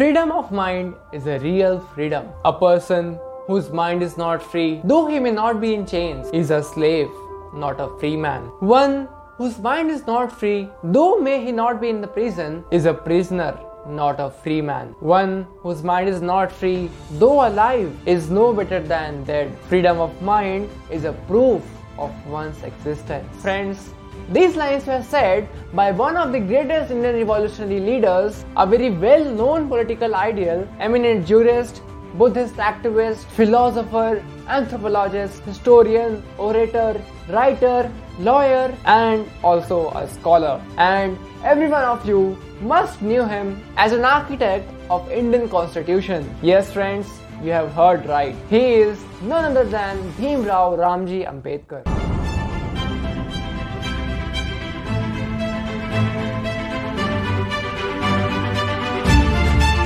Freedom of mind is a real freedom. A person whose mind is not free, though he may not be in chains, is a slave, not a free man. One whose mind is not free, though may he not be in the prison, is a prisoner, not a free man. One whose mind is not free, though alive, is no better than dead. Freedom of mind is a proof of one's existence. Friends, these lines were said by one of the greatest Indian revolutionary leaders, a very well known political ideal, eminent jurist, Buddhist activist, philosopher, anthropologist, historian, orator, writer, lawyer, and also a scholar. And every one of you must knew him as an architect of Indian constitution. Yes friends, you have heard right. He is none other than Bhim Rao Ramji Ambedkar.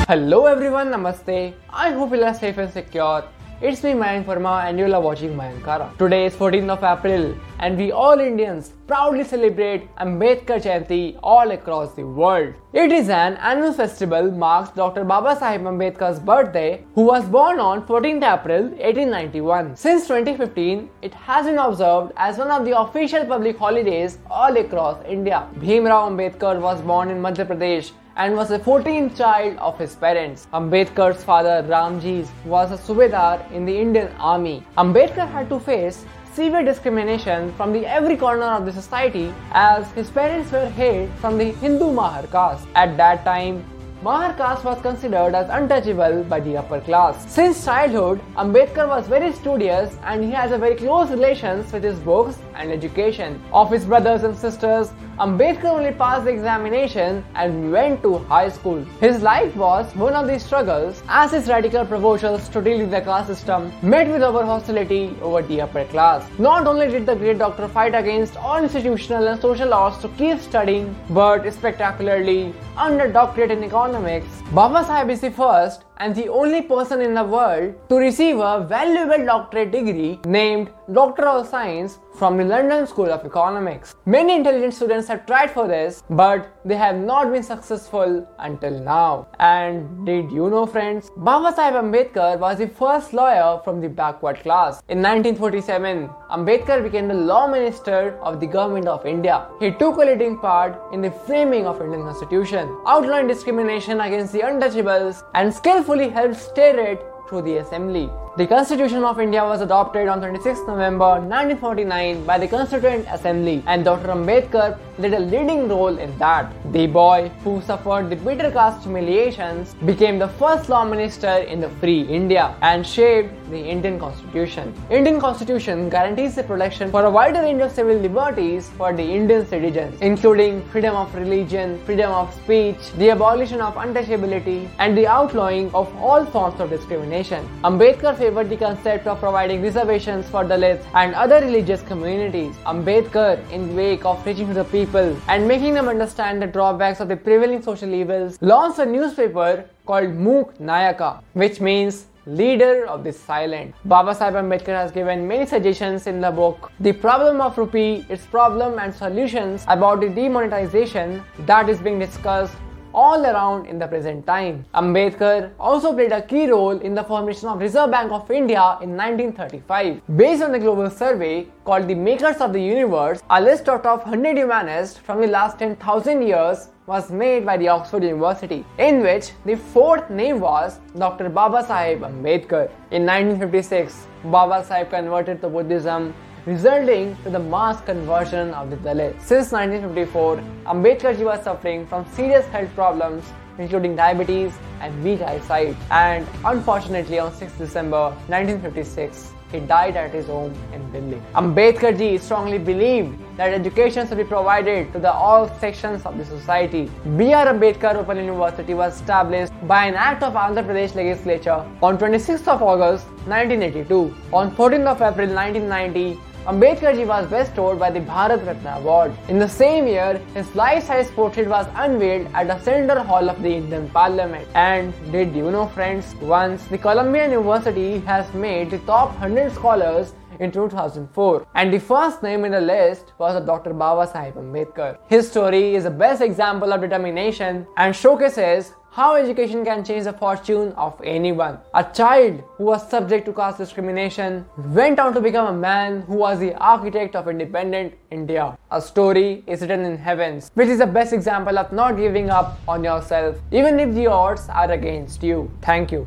Hello everyone, Namaste. I hope you are safe and secure. It's me Mayank Verma and you are watching Mayankara. Today is 14th of April and we all Indians proudly celebrate Ambedkar Jayanti all across the world. It is an annual festival marks Dr. Baba Sahib Ambedkar's birthday who was born on 14th April 1891. Since 2015, it has been observed as one of the official public holidays all across India. Bhimrao Ambedkar was born in Madhya Pradesh and was the 14th child of his parents. Ambedkar's father Ramji was a subedar in the Indian army. Ambedkar had to face severe discrimination from the every corner of the society as his parents were hailed from the Hindu Mahar caste. At that time, Mahar caste was considered as untouchable by the upper class. Since childhood, Ambedkar was very studious and he has a very close relations with his books and education. Of his brothers and sisters, Ambedkar only passed the examination and went to high school. His life was one of these struggles as his radical proposals to deal with the class system met with over hostility over the upper class. Not only did the great doctor fight against all institutional and social laws to keep studying, but spectacularly under doctorate in economics, Baba Sahib is the first and the only person in the world to receive a valuable doctorate degree named Doctor of Science from the London School of Economics. Many intelligent students have tried for this, but they have not been successful until now. And did you know, friends? Baba Sahib Ambedkar was the first lawyer from the backward class. In 1947, Ambedkar became the law minister of the government of India. He took a leading part in the framing of Indian constitution, outlined discrimination against the untouchables, and skillfully helped steer it through the assembly. The Constitution of India was adopted on 26 November 1949 by the Constituent Assembly and Dr. Ambedkar played a leading role in that. The boy who suffered the bitter caste humiliations became the first law minister in the free India and shaped the Indian Constitution. Indian Constitution guarantees the protection for a wider range of civil liberties for the Indian citizens including freedom of religion, freedom of speech, the abolition of untouchability and the outlawing of all forms of discrimination. Ambedkar favored the concept of providing reservations for Dalits and other religious communities. Ambedkar, in wake of reaching to the people and making them understand the drawbacks of the prevailing social evils, launched a newspaper called Mook Nayaka, which means leader of the silent. Baba Sahib Ambedkar has given many suggestions in the book The Problem of Rupee, its problem and solutions about the demonetization that is being discussed all around in the present time. Ambedkar also played a key role in the formation of Reserve Bank of India in 1935. Based on the global survey called the Makers of the Universe, a list of top 100 humanists from the last 10,000 years was made by the Oxford University, in which the fourth name was Dr. Baba Sahib Ambedkar. In 1956, Baba Sahib converted to Buddhism resulting to the mass conversion of the Dalits. Since 1954, Ambedkarji was suffering from serious health problems including diabetes and weak eyesight. And unfortunately, on 6 December 1956, he died at his home in Delhi. Ambedkarji strongly believed that education should be provided to the all sections of the society. B.R. Ambedkar Open University was established by an act of Andhra Pradesh legislature on 26th of August 1982. On 14th of April 1990, Ambedkar ji was bestowed by the Bharat Ratna Award. In the same year, his life-size portrait was unveiled at the Center Hall of the Indian Parliament. And did you know friends, once the Columbia University has made the top 100 scholars in 2004 and the first name in the list was Dr. Baba Sahib Ambedkar. His story is the best example of determination and showcases how education can change the fortune of anyone. A child who was subject to caste discrimination went on to become a man who was the architect of independent India. A story is written in heavens, which is the best example of not giving up on yourself, even if the odds are against you. Thank you.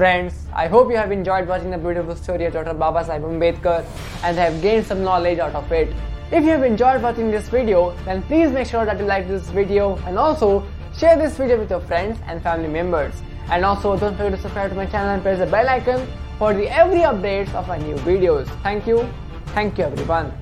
Friends, I hope you have enjoyed watching the beautiful story of Dr. Baba Sahib Ambedkar and have gained some knowledge out of it. If you have enjoyed watching this video, then please make sure that you like this video and also share this video with your friends and family members. And also don't forget to subscribe to my channel and press the bell icon for the every updates of my new videos. Thank you. Thank you everyone.